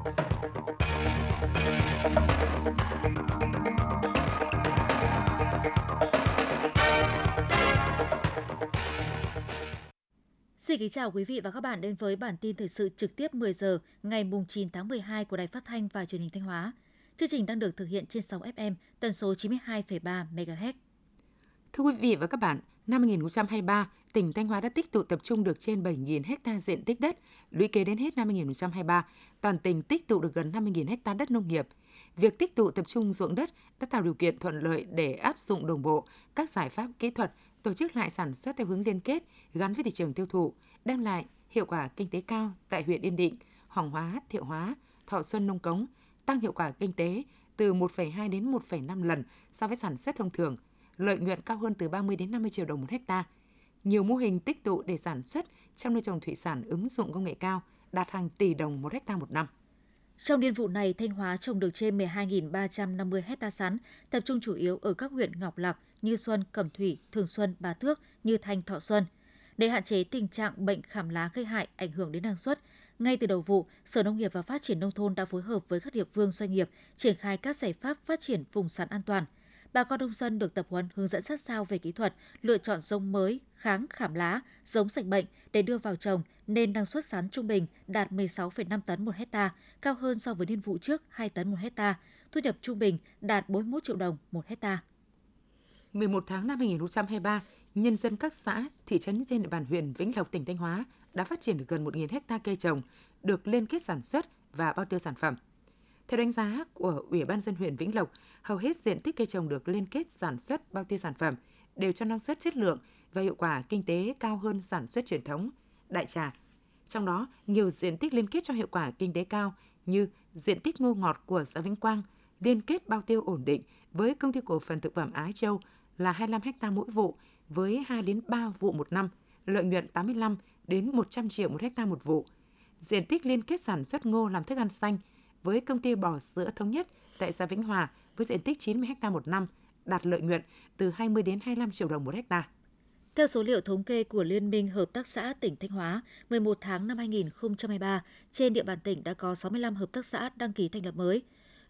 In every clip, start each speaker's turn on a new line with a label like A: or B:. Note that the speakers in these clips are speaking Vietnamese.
A: Xin kính chào quý vị và các bạn đến với bản tin thời sự trực tiếp 10 giờ ngày 9 tháng 12 của Đài Phát thanh và Truyền hình Thanh Hóa. Chương trình đang được thực hiện trên sóng FM tần số 92,3 MHz.
B: Thưa quý vị và các bạn, năm 2023, tỉnh Thanh Hóa đã tích tụ tập trung được trên 7.000 ha diện tích đất. Lũy kế đến hết năm 2023, toàn tỉnh tích tụ được gần 50.000 ha đất nông nghiệp. Việc tích tụ tập trung ruộng đất đã tạo điều kiện thuận lợi để áp dụng đồng bộ các giải pháp kỹ thuật, tổ chức lại sản xuất theo hướng liên kết gắn với thị trường tiêu thụ, đem lại hiệu quả kinh tế cao tại huyện Yên Định, Hoàng Hóa, Thiệu Hóa, Thọ Xuân Nông Cống, tăng hiệu quả kinh tế từ 1,2 đến 1,5 lần so với sản xuất thông thường, lợi nhuận cao hơn từ 30 đến 50 triệu đồng một hecta. Nhiều mô hình tích tụ để sản xuất trong nuôi trồng thủy sản ứng dụng công nghệ cao đạt hàng tỷ đồng một hecta một năm.
A: Trong niên vụ này, Thanh Hóa trồng được trên 12.350 hecta sắn, tập trung chủ yếu ở các huyện Ngọc Lặc, Như Xuân, Cẩm Thủy, Thường Xuân, Bà Thước, Như Thanh, Thọ Xuân. Để hạn chế tình trạng bệnh khảm lá gây hại ảnh hưởng đến năng suất, ngay từ đầu vụ, Sở Nông nghiệp và Phát triển Nông thôn đã phối hợp với các địa phương doanh nghiệp triển khai các giải pháp phát triển vùng sắn an toàn. Bà con nông dân được tập huấn hướng dẫn sát sao về kỹ thuật, lựa chọn giống mới, kháng khảm lá, giống sạch bệnh để đưa vào trồng nên năng suất sắn trung bình đạt 16,5 tấn một hecta, cao hơn so với niên vụ trước 2 tấn một hecta, thu nhập trung bình đạt 41 triệu đồng một hecta.
B: 11 tháng năm 2023, nhân dân các xã, thị trấn trên địa bàn huyện Vĩnh Lộc, tỉnh Thanh Hóa đã phát triển được gần 1.000 hecta cây trồng, được liên kết sản xuất và bao tiêu sản phẩm. Theo đánh giá của Ủy ban dân huyện Vĩnh Lộc, hầu hết diện tích cây trồng được liên kết sản xuất bao tiêu sản phẩm đều cho năng suất chất lượng và hiệu quả kinh tế cao hơn sản xuất truyền thống, đại trà. Trong đó, nhiều diện tích liên kết cho hiệu quả kinh tế cao như diện tích ngô ngọt của xã Vĩnh Quang liên kết bao tiêu ổn định với công ty cổ phần thực phẩm Ái Châu là 25 ha mỗi vụ với 2 đến 3 vụ một năm, lợi nhuận 85 đến 100 triệu một hecta một vụ. Diện tích liên kết sản xuất ngô làm thức ăn xanh với công ty bò sữa thống nhất tại xã Vĩnh Hòa với diện tích 90 ha một năm, đạt lợi nhuận từ 20 đến 25 triệu đồng một hectare
A: Theo số liệu thống kê của Liên minh Hợp tác xã tỉnh Thanh Hóa, 11 tháng năm 2023, trên địa bàn tỉnh đã có 65 hợp tác xã đăng ký thành lập mới.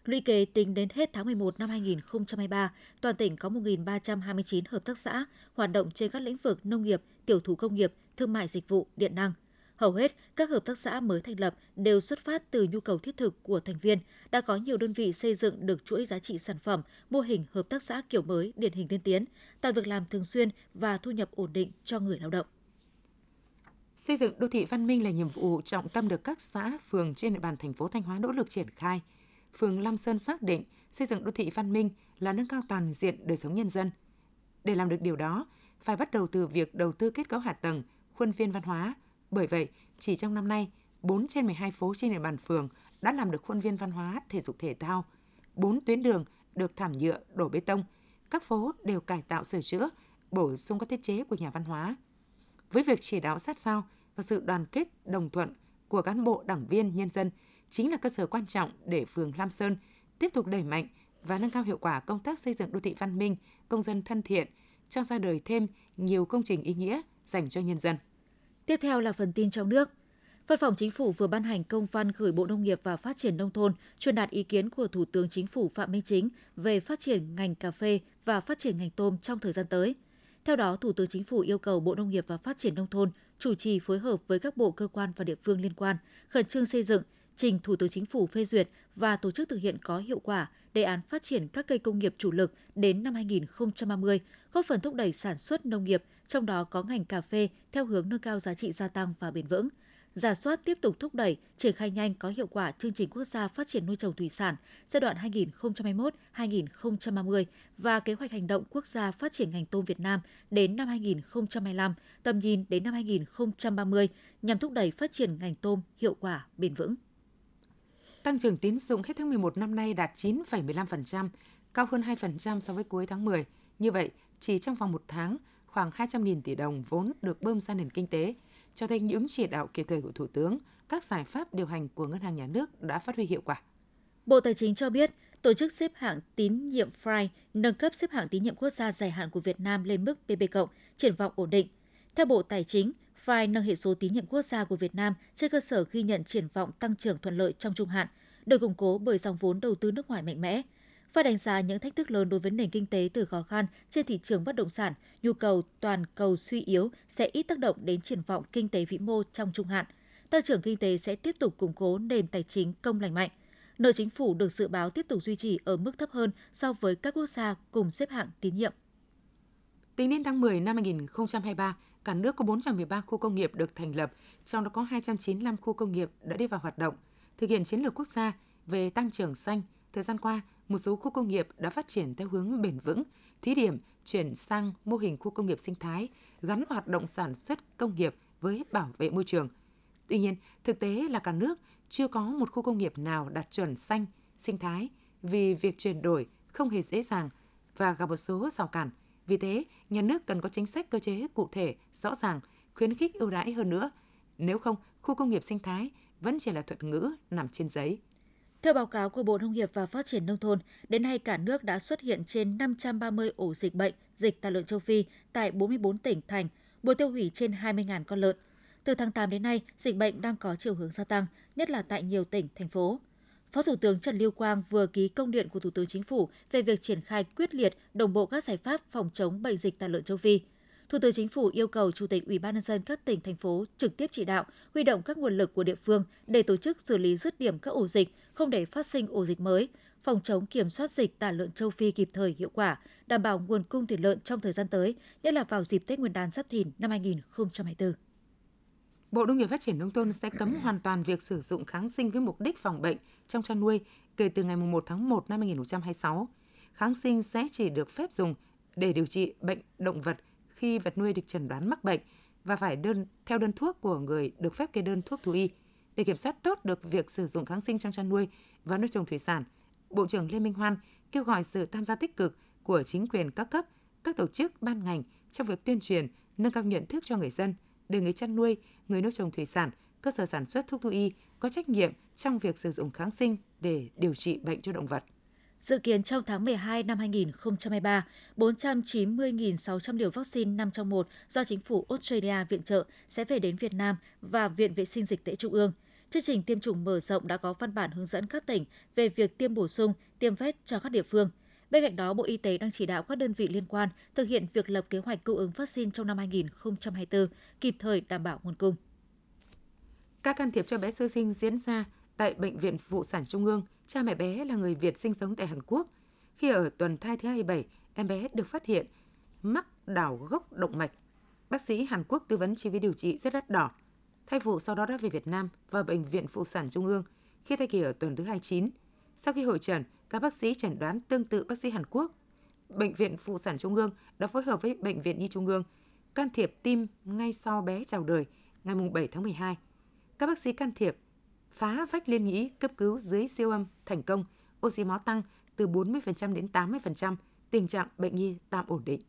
A: Lũy kế tính đến hết tháng 11 năm 2023, toàn tỉnh có 1.329 hợp tác xã hoạt động trên các lĩnh vực nông nghiệp, tiểu thủ công nghiệp, thương mại dịch vụ, điện năng. Hầu hết các hợp tác xã mới thành lập đều xuất phát từ nhu cầu thiết thực của thành viên, đã có nhiều đơn vị xây dựng được chuỗi giá trị sản phẩm, mô hình hợp tác xã kiểu mới điển hình tiên tiến, tạo việc làm thường xuyên và thu nhập ổn định cho người lao động.
B: Xây dựng đô thị văn minh là nhiệm vụ trọng tâm được các xã, phường trên địa bàn thành phố Thanh Hóa nỗ lực triển khai. Phường Lam Sơn xác định xây dựng đô thị văn minh là nâng cao toàn diện đời sống nhân dân. Để làm được điều đó, phải bắt đầu từ việc đầu tư kết cấu hạ tầng, khuôn viên văn hóa, bởi vậy, chỉ trong năm nay, 4 trên 12 phố trên địa bàn phường đã làm được khuôn viên văn hóa, thể dục thể thao. 4 tuyến đường được thảm nhựa, đổ bê tông. Các phố đều cải tạo sửa chữa, bổ sung các thiết chế của nhà văn hóa. Với việc chỉ đạo sát sao và sự đoàn kết đồng thuận của cán bộ, đảng viên, nhân dân chính là cơ sở quan trọng để phường Lam Sơn tiếp tục đẩy mạnh và nâng cao hiệu quả công tác xây dựng đô thị văn minh, công dân thân thiện, cho ra đời thêm nhiều công trình ý nghĩa dành cho nhân dân.
A: Tiếp theo là phần tin trong nước. Văn phòng Chính phủ vừa ban hành công văn gửi Bộ Nông nghiệp và Phát triển Nông thôn truyền đạt ý kiến của Thủ tướng Chính phủ Phạm Minh Chính về phát triển ngành cà phê và phát triển ngành tôm trong thời gian tới. Theo đó, Thủ tướng Chính phủ yêu cầu Bộ Nông nghiệp và Phát triển Nông thôn chủ trì phối hợp với các bộ cơ quan và địa phương liên quan, khẩn trương xây dựng, trình Thủ tướng Chính phủ phê duyệt và tổ chức thực hiện có hiệu quả đề án phát triển các cây công nghiệp chủ lực đến năm 2030, góp phần thúc đẩy sản xuất nông nghiệp, trong đó có ngành cà phê theo hướng nâng cao giá trị gia tăng và bền vững. Giả soát tiếp tục thúc đẩy, triển khai nhanh có hiệu quả chương trình quốc gia phát triển nuôi trồng thủy sản giai đoạn 2021-2030 và kế hoạch hành động quốc gia phát triển ngành tôm Việt Nam đến năm 2025, tầm nhìn đến năm 2030 nhằm thúc đẩy phát triển ngành tôm hiệu quả, bền vững.
B: Tăng trưởng tín dụng hết tháng 11 năm nay đạt 9,15%, cao hơn 2% so với cuối tháng 10. Như vậy, chỉ trong vòng một tháng, khoảng 200.000 tỷ đồng vốn được bơm ra nền kinh tế, cho thấy những chỉ đạo kịp thời của Thủ tướng, các giải pháp điều hành của Ngân hàng Nhà nước đã phát huy hiệu quả.
A: Bộ Tài chính cho biết, tổ chức xếp hạng tín nhiệm FRI nâng cấp xếp hạng tín nhiệm quốc gia dài hạn của Việt Nam lên mức BB+, triển vọng ổn định. Theo Bộ Tài chính, FRI nâng hệ số tín nhiệm quốc gia của Việt Nam trên cơ sở ghi nhận triển vọng tăng trưởng thuận lợi trong trung hạn, được củng cố bởi dòng vốn đầu tư nước ngoài mạnh mẽ. Phải đánh giá những thách thức lớn đối với nền kinh tế từ khó khăn trên thị trường bất động sản, nhu cầu toàn cầu suy yếu sẽ ít tác động đến triển vọng kinh tế vĩ mô trong trung hạn. Tăng trưởng kinh tế sẽ tiếp tục củng cố nền tài chính công lành mạnh. Nợ chính phủ được dự báo tiếp tục duy trì ở mức thấp hơn so với các quốc gia cùng xếp hạng tín nhiệm.
B: Tính đến tháng 10 năm 2023, cả nước có 413 khu công nghiệp được thành lập, trong đó có 295 khu công nghiệp đã đi vào hoạt động. Thực hiện chiến lược quốc gia về tăng trưởng xanh, thời gian qua, một số khu công nghiệp đã phát triển theo hướng bền vững, thí điểm chuyển sang mô hình khu công nghiệp sinh thái, gắn hoạt động sản xuất công nghiệp với bảo vệ môi trường. Tuy nhiên, thực tế là cả nước chưa có một khu công nghiệp nào đạt chuẩn xanh, sinh thái vì việc chuyển đổi không hề dễ dàng và gặp một số rào cản. Vì thế, nhà nước cần có chính sách cơ chế cụ thể, rõ ràng, khuyến khích ưu đãi hơn nữa. Nếu không, khu công nghiệp sinh thái vẫn chỉ là thuật ngữ nằm trên giấy.
A: Theo báo cáo của Bộ Nông nghiệp và Phát triển Nông thôn, đến nay cả nước đã xuất hiện trên 530 ổ dịch bệnh, dịch tả lợn châu Phi tại 44 tỉnh thành, buộc tiêu hủy trên 20.000 con lợn. Từ tháng 8 đến nay, dịch bệnh đang có chiều hướng gia tăng, nhất là tại nhiều tỉnh, thành phố. Phó Thủ tướng Trần Lưu Quang vừa ký công điện của Thủ tướng Chính phủ về việc triển khai quyết liệt đồng bộ các giải pháp phòng chống bệnh dịch tả lợn châu Phi. Thủ tướng Chính phủ yêu cầu Chủ tịch Ủy ban nhân dân các tỉnh thành phố trực tiếp chỉ đạo, huy động các nguồn lực của địa phương để tổ chức xử lý dứt điểm các ổ dịch, không để phát sinh ổ dịch mới, phòng chống kiểm soát dịch tả lợn châu Phi kịp thời hiệu quả, đảm bảo nguồn cung thịt lợn trong thời gian tới, nhất là vào dịp Tết Nguyên đán Giáp Thìn năm 2024.
B: Bộ Nông nghiệp Phát triển Nông thôn sẽ cấm hoàn toàn việc sử dụng kháng sinh với mục đích phòng bệnh trong chăn nuôi kể từ ngày 1 tháng 1 năm 2026. Kháng sinh sẽ chỉ được phép dùng để điều trị bệnh động vật khi vật nuôi được chẩn đoán mắc bệnh và phải đơn theo đơn thuốc của người được phép kê đơn thuốc thú y. Để kiểm soát tốt được việc sử dụng kháng sinh trong chăn nuôi và nuôi trồng thủy sản, Bộ trưởng Lê Minh Hoan kêu gọi sự tham gia tích cực của chính quyền các cấp, các tổ chức, ban ngành trong việc tuyên truyền, nâng cao nhận thức cho người dân, để người chăn nuôi, người nuôi trồng thủy sản, cơ sở sản xuất thuốc thú y có trách nhiệm trong việc sử dụng kháng sinh để điều trị bệnh cho động vật.
A: Dự kiến trong tháng 12 năm 2023, 490.600 liều vaccine 5 trong 1 do chính phủ Australia viện trợ sẽ về đến Việt Nam và Viện Vệ sinh Dịch tễ Trung ương. Chương trình tiêm chủng mở rộng đã có văn bản hướng dẫn các tỉnh về việc tiêm bổ sung, tiêm vét cho các địa phương. Bên cạnh đó, Bộ Y tế đang chỉ đạo các đơn vị liên quan thực hiện việc lập kế hoạch cung ứng vaccine trong năm 2024, kịp thời đảm bảo nguồn cung.
B: Các can thiệp cho bé sơ sinh diễn ra tại Bệnh viện Phụ sản Trung ương, cha mẹ bé là người Việt sinh sống tại Hàn Quốc. Khi ở tuần thai thứ 27, em bé được phát hiện mắc đảo gốc động mạch. Bác sĩ Hàn Quốc tư vấn chi phí điều trị rất đắt đỏ. Thai phụ sau đó đã về Việt Nam và Bệnh viện Phụ sản Trung ương khi thai kỳ ở tuần thứ 29. Sau khi hội trần, các bác sĩ chẩn đoán tương tự bác sĩ Hàn Quốc. Bệnh viện Phụ sản Trung ương đã phối hợp với Bệnh viện Nhi Trung ương can thiệp tim ngay sau bé chào đời ngày 7 tháng 12. Các bác sĩ can thiệp phá vách liên nhĩ cấp cứu dưới siêu âm thành công, oxy máu tăng từ 40% đến 80%, tình trạng bệnh nhi tạm ổn định.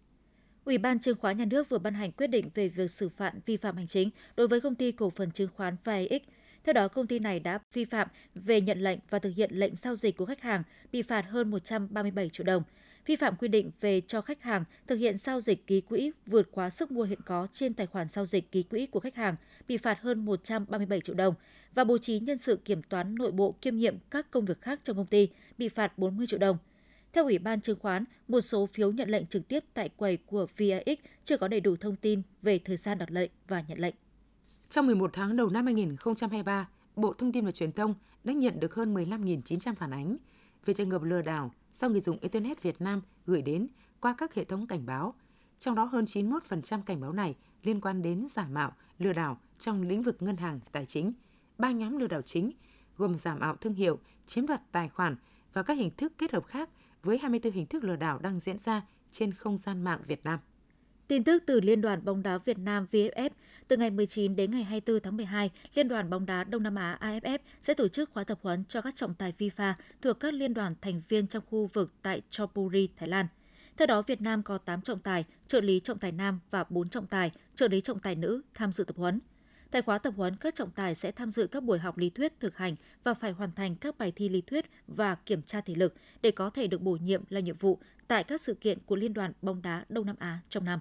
A: Ủy ban Chứng khoán Nhà nước vừa ban hành quyết định về việc xử phạt vi phạm hành chính đối với công ty cổ phần chứng khoán VIX. Theo đó, công ty này đã vi phạm về nhận lệnh và thực hiện lệnh giao dịch của khách hàng, bị phạt hơn 137 triệu đồng. Vi phạm quy định về cho khách hàng thực hiện giao dịch ký quỹ vượt quá sức mua hiện có trên tài khoản giao dịch ký quỹ của khách hàng, bị phạt hơn 137 triệu đồng và bố trí nhân sự kiểm toán nội bộ kiêm nhiệm các công việc khác trong công ty, bị phạt 40 triệu đồng. Theo Ủy ban chứng khoán, một số phiếu nhận lệnh trực tiếp tại quầy của VIX chưa có đầy đủ thông tin về thời gian đặt lệnh và nhận lệnh.
B: Trong 11 tháng đầu năm 2023, Bộ Thông tin và Truyền thông đã nhận được hơn 15.900 phản ánh về trường hợp lừa đảo do người dùng Internet Việt Nam gửi đến qua các hệ thống cảnh báo. Trong đó hơn 91% cảnh báo này liên quan đến giả mạo, lừa đảo trong lĩnh vực ngân hàng, tài chính. Ba nhóm lừa đảo chính gồm giả mạo thương hiệu, chiếm đoạt tài khoản và các hình thức kết hợp khác với 24 hình thức lừa đảo đang diễn ra trên không gian mạng Việt Nam.
A: Tin tức từ Liên đoàn bóng đá Việt Nam VFF, từ ngày 19 đến ngày 24 tháng 12, Liên đoàn bóng đá Đông Nam Á AFF sẽ tổ chức khóa tập huấn cho các trọng tài FIFA thuộc các liên đoàn thành viên trong khu vực tại Chonburi, Thái Lan. Theo đó, Việt Nam có 8 trọng tài, trợ lý trọng tài nam và 4 trọng tài, trợ lý trọng tài nữ tham dự tập huấn. Tại khóa tập huấn, các trọng tài sẽ tham dự các buổi học lý thuyết thực hành và phải hoàn thành các bài thi lý thuyết và kiểm tra thể lực để có thể được bổ nhiệm làm nhiệm vụ tại các sự kiện của Liên đoàn bóng đá Đông Nam Á trong năm.